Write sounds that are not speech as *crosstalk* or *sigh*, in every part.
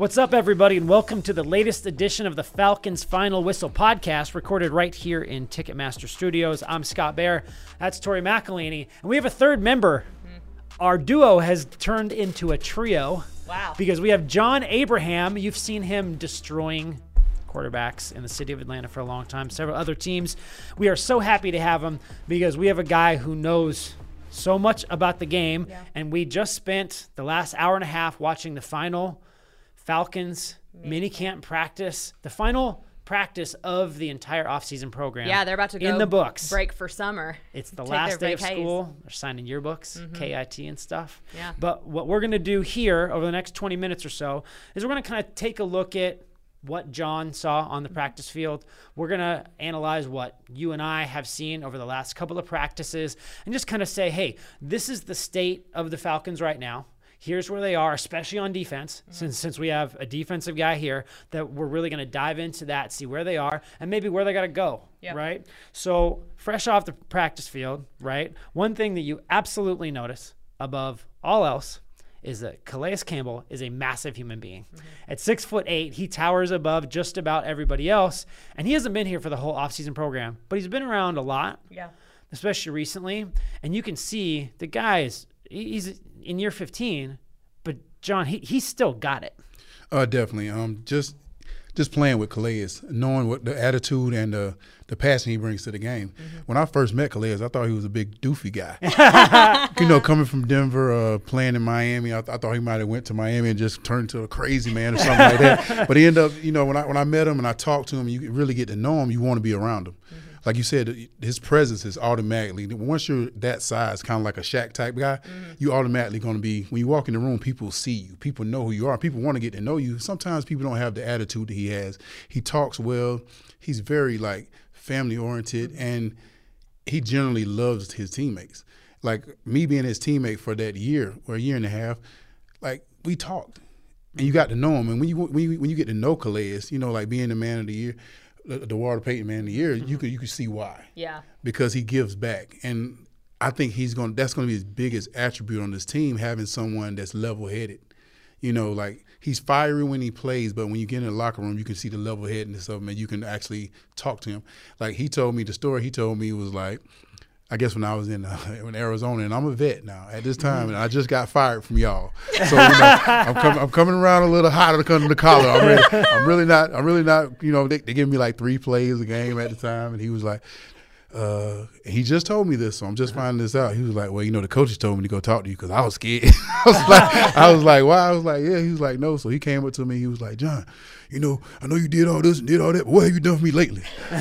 What's up, everybody, and welcome to the latest edition of the Falcons Final Whistle podcast, recorded right here in Ticketmaster Studios. I'm Scott Bair. That's Tori McElhaney. And we have a third member. Mm-hmm. Our duo has turned into a trio. Wow. Because we have John Abraham. You've seen him destroying quarterbacks in the city of Atlanta for a long time, several other teams. We are so happy to have him because we have a guy who knows so much about the game. Yeah. And we just spent the last hour and a half watching the final Falcons mini camp practice, the final practice of the entire offseason program. Yeah, they're about to go in the books. break for summer. *laughs* It's *laughs* the Take last day of school. They're signing yearbooks, mm-hmm. KIT, and stuff. Yeah. But what we're going to do here over the next 20 minutes or so is we're going to kind of take a look at what John saw on the mm-hmm. practice field. We're going to analyze what you and I have seen over the last couple of practices and just kind of say, hey, this is the state of the Falcons right now. Here's where they are, especially on defense, mm-hmm. since since we have a defensive guy here that we're really going to dive into that, see where they are, and maybe where they got to go. Yep. Right. So fresh off the practice field, right? One thing that you absolutely notice above all else is that Calais Campbell is a massive human being. Mm-hmm. At six foot eight, he towers above just about everybody else, and he hasn't been here for the whole offseason program, but he's been around a lot Yeah. especially recently. And you can see the guy is he's in year 15, but John, he, he's still got it. Uh, definitely. Um, just just playing with Calais, knowing what the attitude and the the passion he brings to the game. When I first met Calais, I thought he was a big doofy guy. *laughs* you know, coming from Denver, uh, playing in Miami, I, th- I thought he might have went to Miami and just turned to a crazy man or something like that. *laughs* But he ended up, you know, when I when I met him and I talked to him, you really get to know him. You want to be around him. Like you said, his presence is automatically once you're that size, kind of like a Shaq type guy, mm-hmm. you automatically going to be when you walk in the room, people see you, people know who you are, people want to get to know you. Sometimes people don't have the attitude that he has. He talks well. He's very like family oriented, mm-hmm. and he generally loves his teammates. Like me being his teammate for that year or a year and a half, like we talked and you mm-hmm. got to know him. And when you when you, when you get to know Calais, you know, like being the man of the year, the, Walter Payton man of the year, you mm-hmm. could you could see why Yeah. because he gives back. And I think he's going. That's going to be his biggest attribute on this team, having someone that's level headed. You know, like he's fiery when he plays, but when you get in the locker room, you can see the level headedness of him, and you can actually talk to him. Like he told me the story. He told me was like. I guess when I was in, uh, *laughs* in Arizona, and I'm a vet now at this time, and I just got fired from y'all. So you know, I'm, coming, I'm coming around a little hot under the collar. I'm really, I'm really not. I'm really not. You know, they, they give me like three plays a game at the time, and he was like, uh, he just told me this, so I'm just finding this out. He was like, "Well, you know, the coaches told me to go talk to you because I was scared." *laughs* I was like, "I was like, why?" I was like, "Yeah." He was like, "No." So he came up to me. He was like, "John, you know, I know you did all this and did all that, but what have you done for me lately?" *laughs*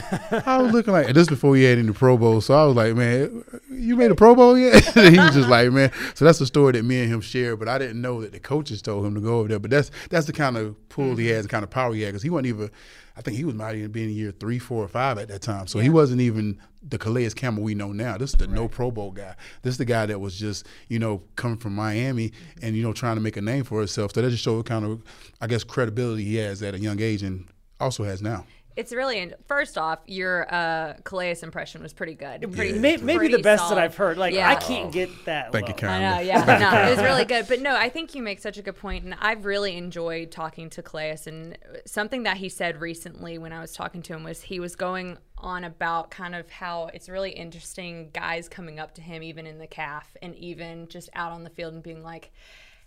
I was looking like, and this before he had any Pro Bowl, so I was like, "Man, you made a Pro Bowl yet?" *laughs* he was just like, "Man." So that's the story that me and him share, but I didn't know that the coaches told him to go over there. But that's that's the kind of pull he mm-hmm. has, the kind of power he had, because he wasn't even. I think he was might even be in year three, four, or five at that time. So he wasn't even the Calais Campbell we know now. This is the no Pro Bowl guy. This is the guy that was just, you know, coming from Miami and, you know, trying to make a name for himself. So that just showed kind of, I guess, credibility he has at a young age and also has now. It's really first off, your uh, Calais impression was pretty good. Pretty, May- maybe pretty the best solid. that I've heard. Like, Yeah. I can't get that. Thank you. Karen. I know, yeah, no, it was really good. But no, I think you make such a good point, and I've really enjoyed talking to Calais. And something that he said recently when I was talking to him was he was going on about kind of how it's really interesting guys coming up to him, even in the calf, and even just out on the field, and being like.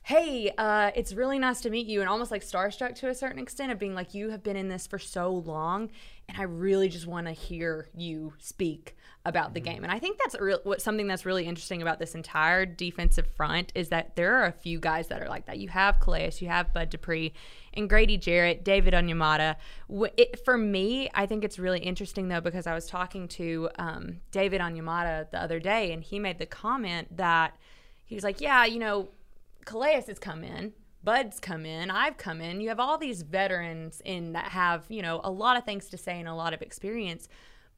Hey, uh, it's really nice to meet you, and almost like starstruck to a certain extent of being like, you have been in this for so long, and I really just want to hear you speak about the game. And I think that's real, what something that's really interesting about this entire defensive front is that there are a few guys that are like that. You have Calais, you have Bud Dupree, and Grady Jarrett, David Onyemata. It, for me, I think it's really interesting though because I was talking to um, David Onyemata the other day, and he made the comment that he was like, "Yeah, you know, Calais has come in." Bud's come in, I've come in. You have all these veterans in that have, you know, a lot of things to say and a lot of experience,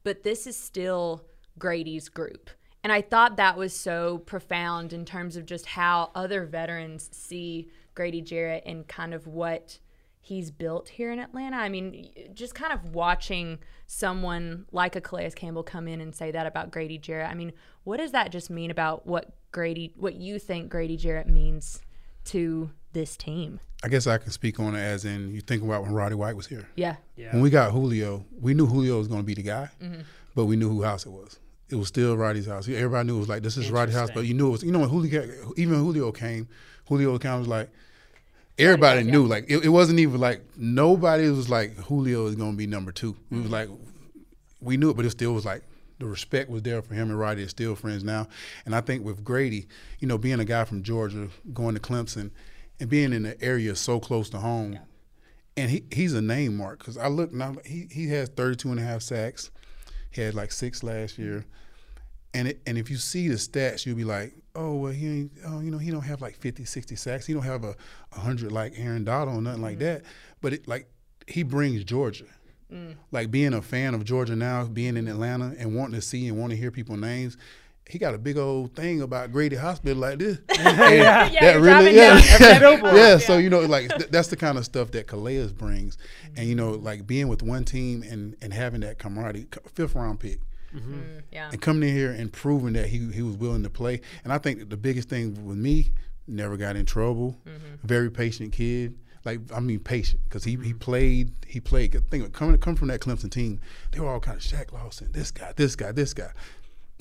but this is still Grady's group. And I thought that was so profound in terms of just how other veterans see Grady Jarrett and kind of what he's built here in Atlanta. I mean, just kind of watching someone like a Calais Campbell come in and say that about Grady Jarrett. I mean, what does that just mean about what Grady, what you think Grady Jarrett means to this team. I guess I can speak on it as in you think about when Roddy White was here. Yeah. Yeah. When we got Julio, we knew Julio was going to be the guy, Mm-hmm. but we knew who house it was. It was still Roddy's house. Everybody knew it was like this is Roddy's house, but you knew it was. You know when Julio, even Julio came, Julio kind of was like everybody knew. Like it, it wasn't even like nobody was like Julio is going to be number two. We was like we knew it, but it still was like the respect was there for him and Roddy are still friends now. And I think with Grady, you know, being a guy from Georgia, going to Clemson, and being in the area so close to home, and he, he's a name mark because I look now, he, he has 32 and a half sacks. He had like six last year. And it, and if you see the stats, you'll be like, oh, well, he oh, you know, he don't have like 50, 60 sacks. He don't have a 100 like Aaron Donald or nothing like mm. that. But it like he brings Georgia. Mm. Like being a fan of Georgia now, being in Atlanta and wanting to see and want to hear people's names, he got a big old thing about Grady Hospital like this. *laughs* yeah, Yeah, you're driving *laughs* yeah, yeah, yeah. So you know, like th- that's the kind of stuff that Calais brings, and you know, like being with one team and and having that camaraderie. Fifth round pick, Mm-hmm. Mm-hmm. Yeah. and coming in here and proving that he he was willing to play. And I think that the biggest thing with me, never got in trouble. Mm-hmm. Very patient kid. Like I mean, patient because he, he played he played. 'cause Think of- coming coming from that Clemson team, they were all kind of Shaq Lawson, this guy, this guy, this guy.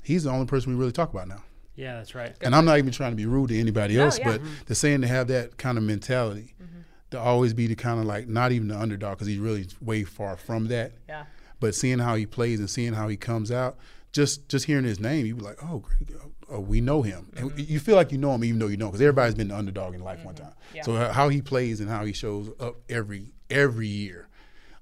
He's the only person we really talk about now. Yeah, that's right. And I'm not even trying to be rude to anybody else, yeah. but the saying to have that kind of mentality, to always be the kind of like not even the underdog because he's really way far from that. Yeah. But seeing how he plays and seeing how he comes out, just just hearing his name, you be like, oh, great, oh, we know him, and mm-hmm. you feel like you know him even though you know because everybody's been the underdog in life one mm-hmm. time. Yeah. So how- how he plays and how he shows up every every year.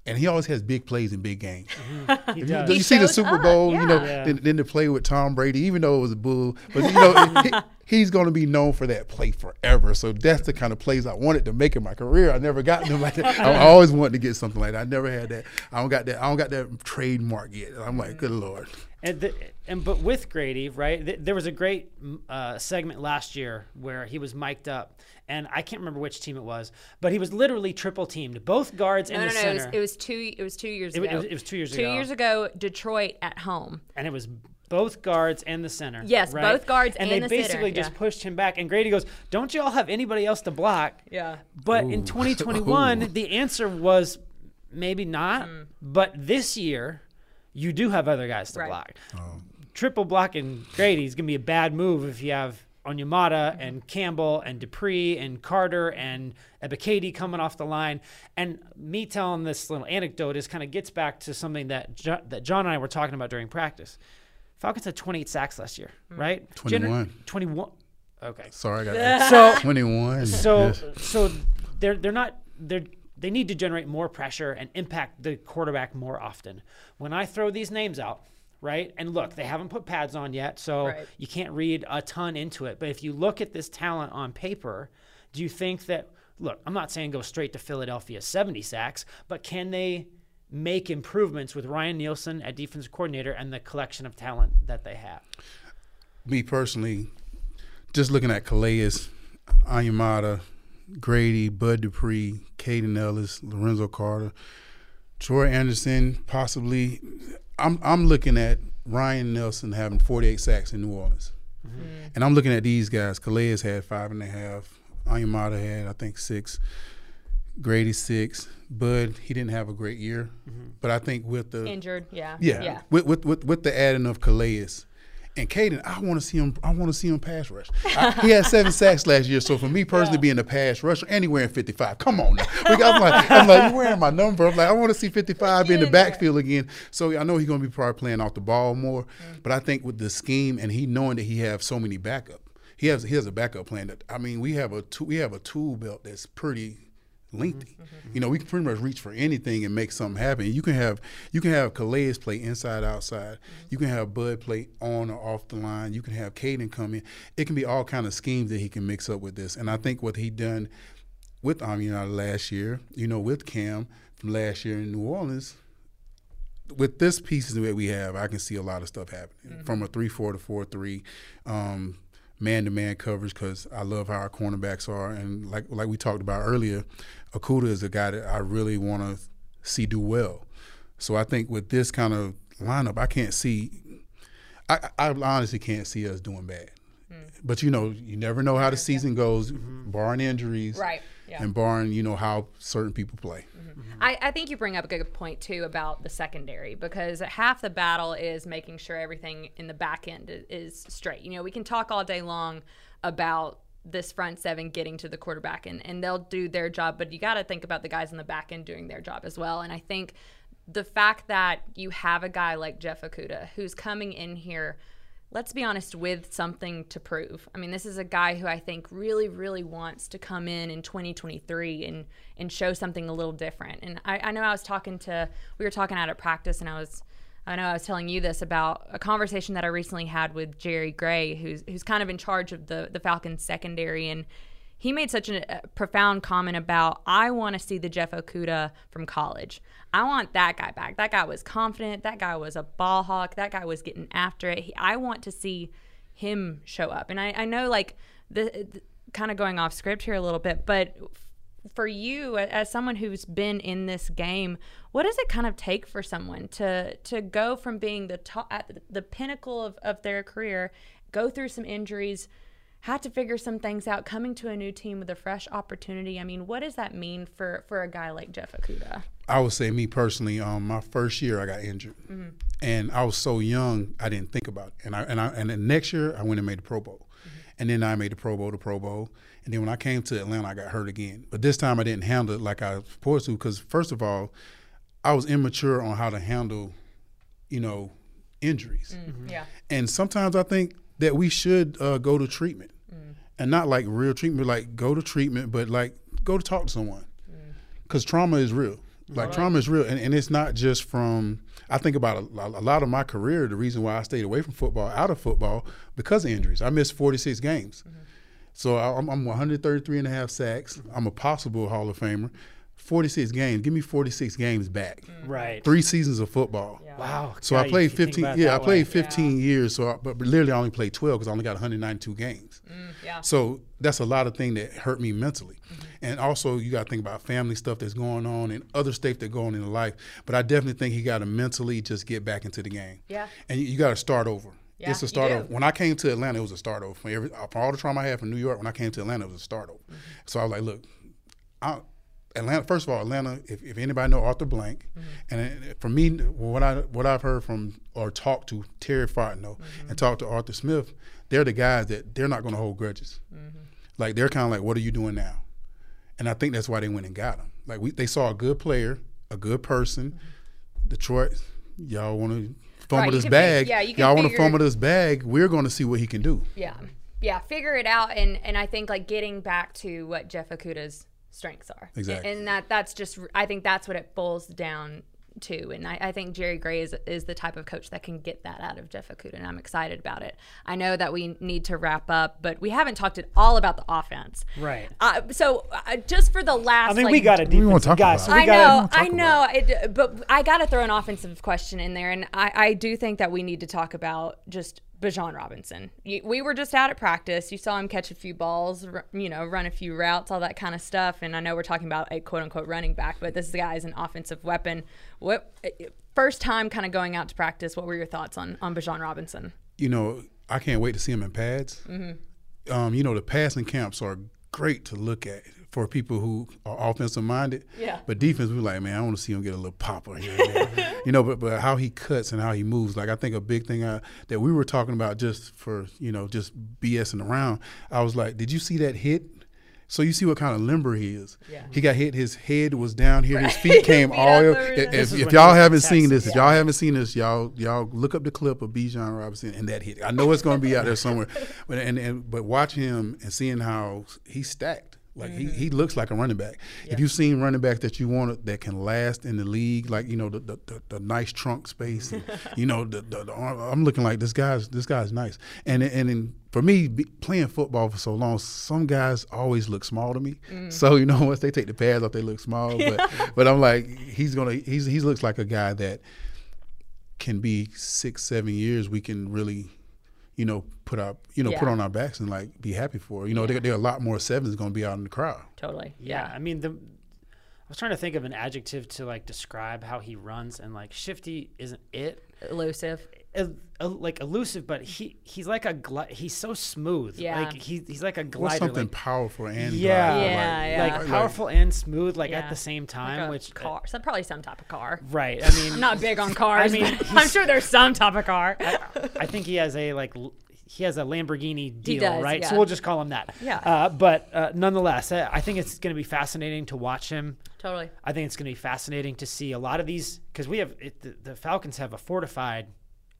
And he always has big plays in big games. Mm-hmm. *laughs* He You, does. you see the shows Super up, Bowl, you know, yeah. Yeah. then, then to play with Tom Brady, even though it was a bull, but you know, *laughs* he, he's going to be known for that play forever. So that's the kind of plays I wanted to make in my career. I never got them like that. I, I always wanted to get something like that. I never had that. I don't got that. I don't got that trademark yet. I'm like, good lord. And, the, and but with Grady, right? Th- there was a great mm, uh, segment last year where he was mic'd up, and I can't remember which team it was, but he was literally triple teamed, both guards No, and no, the no. It was, center, it was two. It was two years It ago. it was- it was two years Two ago. years ago, Detroit at home. and it was both guards and the center. Yes, right? both guards and and they the center, basically just yeah. pushed him back. And Grady goes, "Don't you all have anybody else to block?" Yeah. But in *laughs* 2021, the answer was maybe not. Hmm. But this year, you do have other guys to Right. block. Oh. Triple blocking Grady is going to be a bad move if you have Onyemata mm-hmm. and Campbell and Dupree and Carter and Ebiketie coming off the line. And me telling this little anecdote is kind of gets back to something that jo- that John and I were talking about during practice. Falcons had 28 sacks last year, mm. right? Gener- 21. 21. Okay. Sorry, I got *laughs* that. So 21. so Yes. so they're they're not they're they need to generate more pressure and impact the quarterback more often. When I throw these names out, right? And look, they haven't put pads on yet, so Right. you can't read a ton into it. But if you look at this talent on paper, do you think that look, I'm not saying go straight to Philadelphia 70 sacks, but can they make improvements with Ryan Nielsen at defensive coordinator and the collection of talent that they have? me personally, just looking at Calais, Onyemata, Grady, Bud Dupree, Kaden Elliss, Lorenzo Carter, Troy Andersen, possibly. I'm I'm looking at Ryan Nielsen having 48 sacks in New Orleans, mm-hmm. and I'm looking at these guys. Calais had five and a half. Onyemata had I think six. Grady six. Bud he didn't have a great year, mm-hmm. but I think with the Injured. Yeah. yeah, Yeah. With, with with with the adding of Calais and Kaden, I want to see him. I want to see him pass rush. I, he had seven *laughs* sacks last year, so for me personally, being a pass rusher, anywhere in fifty-five, come on now. I'm like, I'm like, you wearing my number? I'm like, I want to see fifty-five in the backfield again. So I know he's going to be probably playing off the ball more, but I think with the scheme and he knowing that he have so many backup, he has he has a backup plan. That I mean, we have a tool, we have a tool belt that's pretty lengthy. Mm-hmm. Mm-hmm. You know, we can pretty much reach for anything and make something happen. You can have you can have Calais play inside outside. Mm-hmm. You can have Bud play on or off the line. You can have Kaden come in. It can be all kind of schemes that he can mix up with this. And I think what he done with Amina last year, you know, with Cam from last year in New Orleans, with this pieces that we have, I can see a lot of stuff happening from a three four to four three, um, man to man coverage because I love how our cornerbacks are and like like we talked about earlier, Okudah is a guy that I really want to see do well. So I think with this kind of lineup, I can't see. I, I honestly can't see us doing bad. Hmm. but you know, you never know how the season goes, mm-hmm. barring injuries, Right. Yeah. and barring you know how certain people play. Mm-hmm. I, I think you bring up a good point too about the secondary because half the battle is making sure everything in the back end is straight. You know, we can talk all day long about this front seven getting to the quarterback and, and they'll do their job, but you got to think about the guys in the back end doing their job as well. And I think the fact that you have a guy like Jeff Okudah who's coming in here let's be honest, with something to prove. I mean, this is a guy who I think really, really wants to come in in 2023 and and show something a little different. And I, I know I was talking to, we were talking out at practice, and I was, I know I was telling you this about a conversation that I recently had with Jerry Gray, who's who's kind of in charge of the the Falcons secondary, and he made such a, profound comment about I want to see the Jeff Okudah from college. I want that guy back. That guy was confident. That guy was a ball hawk. That guy was getting after it. He, I want to see him show up. And I, I know like the, the kind of going off script here a little bit, but for you as someone who's been in this game, what does it kind of take for someone to to go from being the top at the pinnacle of, of their career, go through some injuries, had to figure some things out, coming to a new team with a fresh opportunity. I mean, what does that mean for for a guy like Jeff Okudah? I would say me personally, um, my first year I got injured, and I was so young I didn't think about it. And I and I and then next year I went and made the Pro Bowl, and then I made the Pro Bowl, the Pro Bowl, and then when I came to Atlanta I got hurt again. But this time I didn't handle it like I was supposed to because first of all, I was immature on how to handle, you know, injuries. Mm, mm-hmm. Yeah. And sometimes I think that we should uh, go to treatment, mm. and not like real treatment, like go to treatment, but like go to talk to someone, mm. because trauma is real. Like trauma is real, and, and it's not just from. I think about a, a lot of my career. The reason why I stayed away from football, out of football, because of injuries. I missed 46 games, mm-hmm. so I- I'm, I'm 133 and a half sacks. I'm a possible Hall of Famer. 46 games. Give me 46 games back. Right. Three seasons of football. Wow. So God, I played 15. Yeah, I played way. 15 years. So, I, but but literally, I only played 12 because I only got 192 games. yeah. So that's a lot of thing that hurt me mentally, Mm-hmm. and also you got to think about family stuff that's going on and other stuff that going on in life. But I definitely think he got to mentally just get back into the game. Yeah. And you, you got to start over. Yeah, it's a start do. over. When I came to Atlanta, it was a start over. For, every, for all the trauma I had from New York, when I came to Atlanta, it was a start over. Mm-hmm. So I was like, look, I, Atlanta. First of all, Atlanta. If, if anybody know Arthur Blank, Mm-hmm. and it- for me, what I what I've heard from or talked to Terry Fontenot Mm-hmm. and talked to Arthur Smith, they're the guys that they're not going to hold grudges. Mm-hmm. Like they're kind of like, what are you doing now? And I think that's why they went and got him. Like we, they saw a good player, a good person. Detroit, y'all want to fumble Right, this bag? fig- yeah, you can y'all want to fumble this bag? We're going to see what he can do. Yeah. Yeah. Figure it out. And, and I think like getting back to what Jeff Okudah's strengths are. Exactly. And that that's just, I think that's what it boils down to. And I, I think Jerry Gray is, is the type of coach that can get that out of Jeff Okudah. And I'm excited about it. I know that we need to wrap up, but we haven't talked at all about the offense. Right. Uh, so uh, just for the last, I mean, like, we got a We wanna talk guy, about so we I got know, talk I know, it, but I got to throw an offensive question in there, and I, I do think that we need to talk about just Bijan Robinson. We were just out at practice. You saw him catch a few balls, you know, run a few routes, all that kind of stuff. And I know we're talking about a quote unquote running back, but this guy is an offensive weapon. What first time kind of going out to practice? What were your thoughts on on Bijan Robinson? you know, I can't wait to see him in pads. Mm-hmm. Um, you know, the passing camps are great to look at for people who are offensive minded. Yeah. But defense, we're like, man, I want to see him get a little popper here. *laughs* you know, but but how he cuts and how he moves, like I think a big thing uh, that we were talking about just for you know just BSing around. I was like, did you see that hit? So you see what kind of limber he is. Yeah. He got hit. His head was down here. His feet *laughs* came all. over If, if, is if when y'all he haven't seen this, if y'all haven't seen this, y'all y'all look up the clip of Bijan Robinson and that hit. I know it's going to be out there somewhere, *laughs* but and, and but watch him and seeing how he's stacked. Like he, mm-hmm. he looks like a running back. If you've seen running backs that you want that can last in the league, like you know the the, the, the nice trunk space, and, *laughs* you know the, the, the arm, I'm looking like this guy's this guy's nice. And and in, for me playing football for so long, some guys always look small to me. Mm. So you know *laughs* once they take the pads off, they look small. *laughs* But but I'm like he's gonna he's he looks like a guy that can be six seven years. We can really you know, put our you know put on our backs and like be happy for. You know, there, there are a lot more sevens going to be out in the crowd. Totally. Yeah, I mean the. I was trying to think of an adjective to like describe how he runs, and like shifty isn't it. Elusive. El- el- like elusive, but he he's like a gli- he's so smooth. Yeah. like he, he's like a What's glider. something like, powerful and Yeah. glider, Yeah, yeah. like like- powerful and smooth, like Yeah. at the same Like time. a which uh, car, some probably some type of car. right? I mean, I'm not big on *laughs* cars. I mean, but I'm sure there's some type of car. I think he has a like he has a Lamborghini deal, does, right? So we'll just call him that. Yeah. Uh, but uh, nonetheless, I, I think it's going to be fascinating to watch him. totally. I think it's going to be fascinating to see a lot of these because we have it, the, the Falcons have a fortified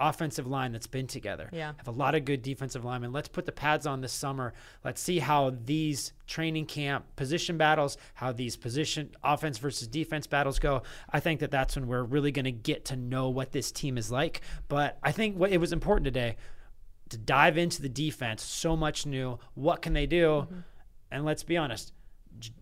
offensive line that's been together. Yeah. Have a lot of good defensive linemen. Let's put the pads on this summer. Let's see how these training camp position battles, how these position offense versus defense battles go. I think that that's when we're really going to get to know what this team is like. But I think what it was important today to dive into the defense. So much new. What can they do? Mm-hmm. And let's be honest.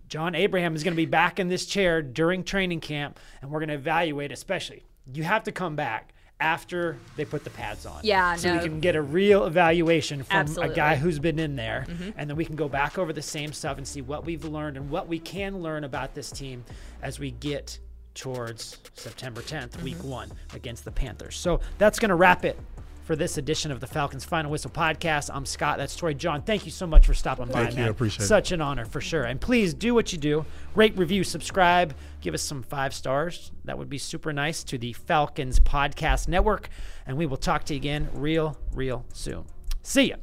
John Abraham is going to be back in this chair during training camp, and we're going to evaluate. Especially, you have to come back after they put the pads on. Yeah, so no. we can get a real evaluation from Absolutely. a guy who's been in there, mm-hmm. and then we can go back over the same stuff and see what we've learned and what we can learn about this team as we get towards September 10th, week mm-hmm. one against the Panthers. So that's going to wrap it for this edition of the Falcons Final Whistle podcast. I'm Scott. That's Tori. John, thank you so much for stopping by. Thank you. I man. appreciate it. Such an honor for sure. And please do what you do rate, review, subscribe, give us some five stars. That would be super nice to the Falcons Podcast Network. And we will talk to you again real, real soon. See ya.